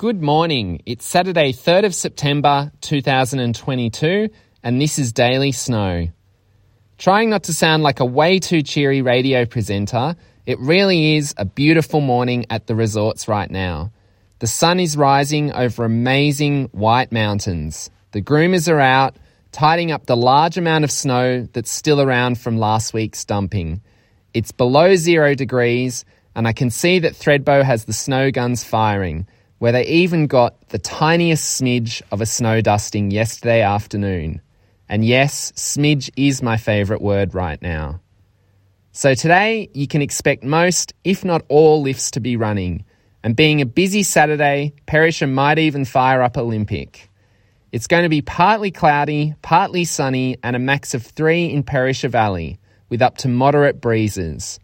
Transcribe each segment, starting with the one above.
Good morning. It's Saturday, 3rd of September 2022, and this is Daily Snow. Trying not to sound like a way too cheery radio presenter, it really is a beautiful morning at the resorts right now. The sun is rising over amazing white mountains. The groomers are out, tidying up the large amount of snow that's still around from last week's dumping. It's below zero degrees, and I can see that Thredbo has the snow guns firing where they even got the tiniest smidge of a snow dusting yesterday afternoon. And yes, smidge is my favourite word right now. So today, you can expect most, if not all, lifts to be running. And being a busy Saturday, Perisher might even fire up Olympic. It's going to be partly cloudy, partly sunny, and a max of three in Perisher Valley, with up to moderate breezes.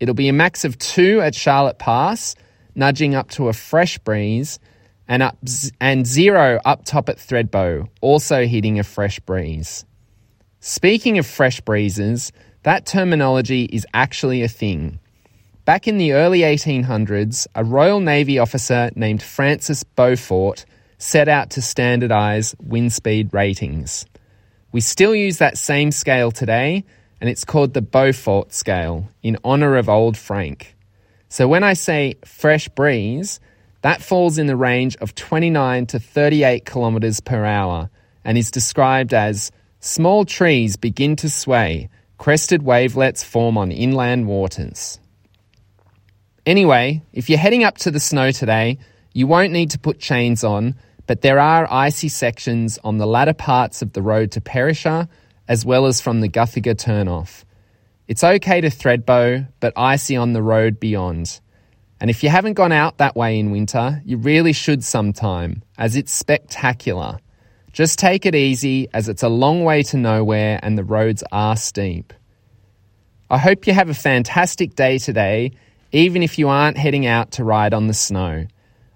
It'll be a max of two at Charlotte Pass, nudging up to a fresh breeze, and up and zero up top at Thredbo, also hitting a fresh breeze. Speaking of fresh breezes, that terminology is actually a thing. Back in the early 1800s, a Royal Navy officer named Francis Beaufort set out to standardise wind speed ratings. We still use that same scale today, and it's called the Beaufort scale in honour of Old Frank. So when I say fresh breeze, that falls in the range of 29 to 38 kilometres per hour and is described as small trees begin to sway, crested wavelets form on inland waters. Anyway, if you're heading up to the snow today, you won't need to put chains on, but there are icy sections on the latter parts of the road to Perisher, as well as from the Guthega turnoff. It's okay to Thredbo, but icy on the road beyond. And if you haven't gone out that way in winter, you really should sometime, as it's spectacular. Just take it easy, as it's a long way to nowhere and the roads are steep. I hope you have a fantastic day today, even if you aren't heading out to ride on the snow.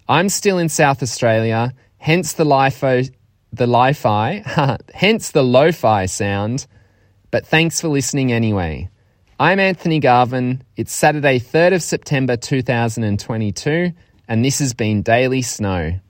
I'm still in South Australia, hence the LIFO, the li-fi, hence the lo-fi sound, but thanks for listening anyway. I'm Anthony Garvin. It's Saturday, 3rd of September 2022, and this has been Daily Snow.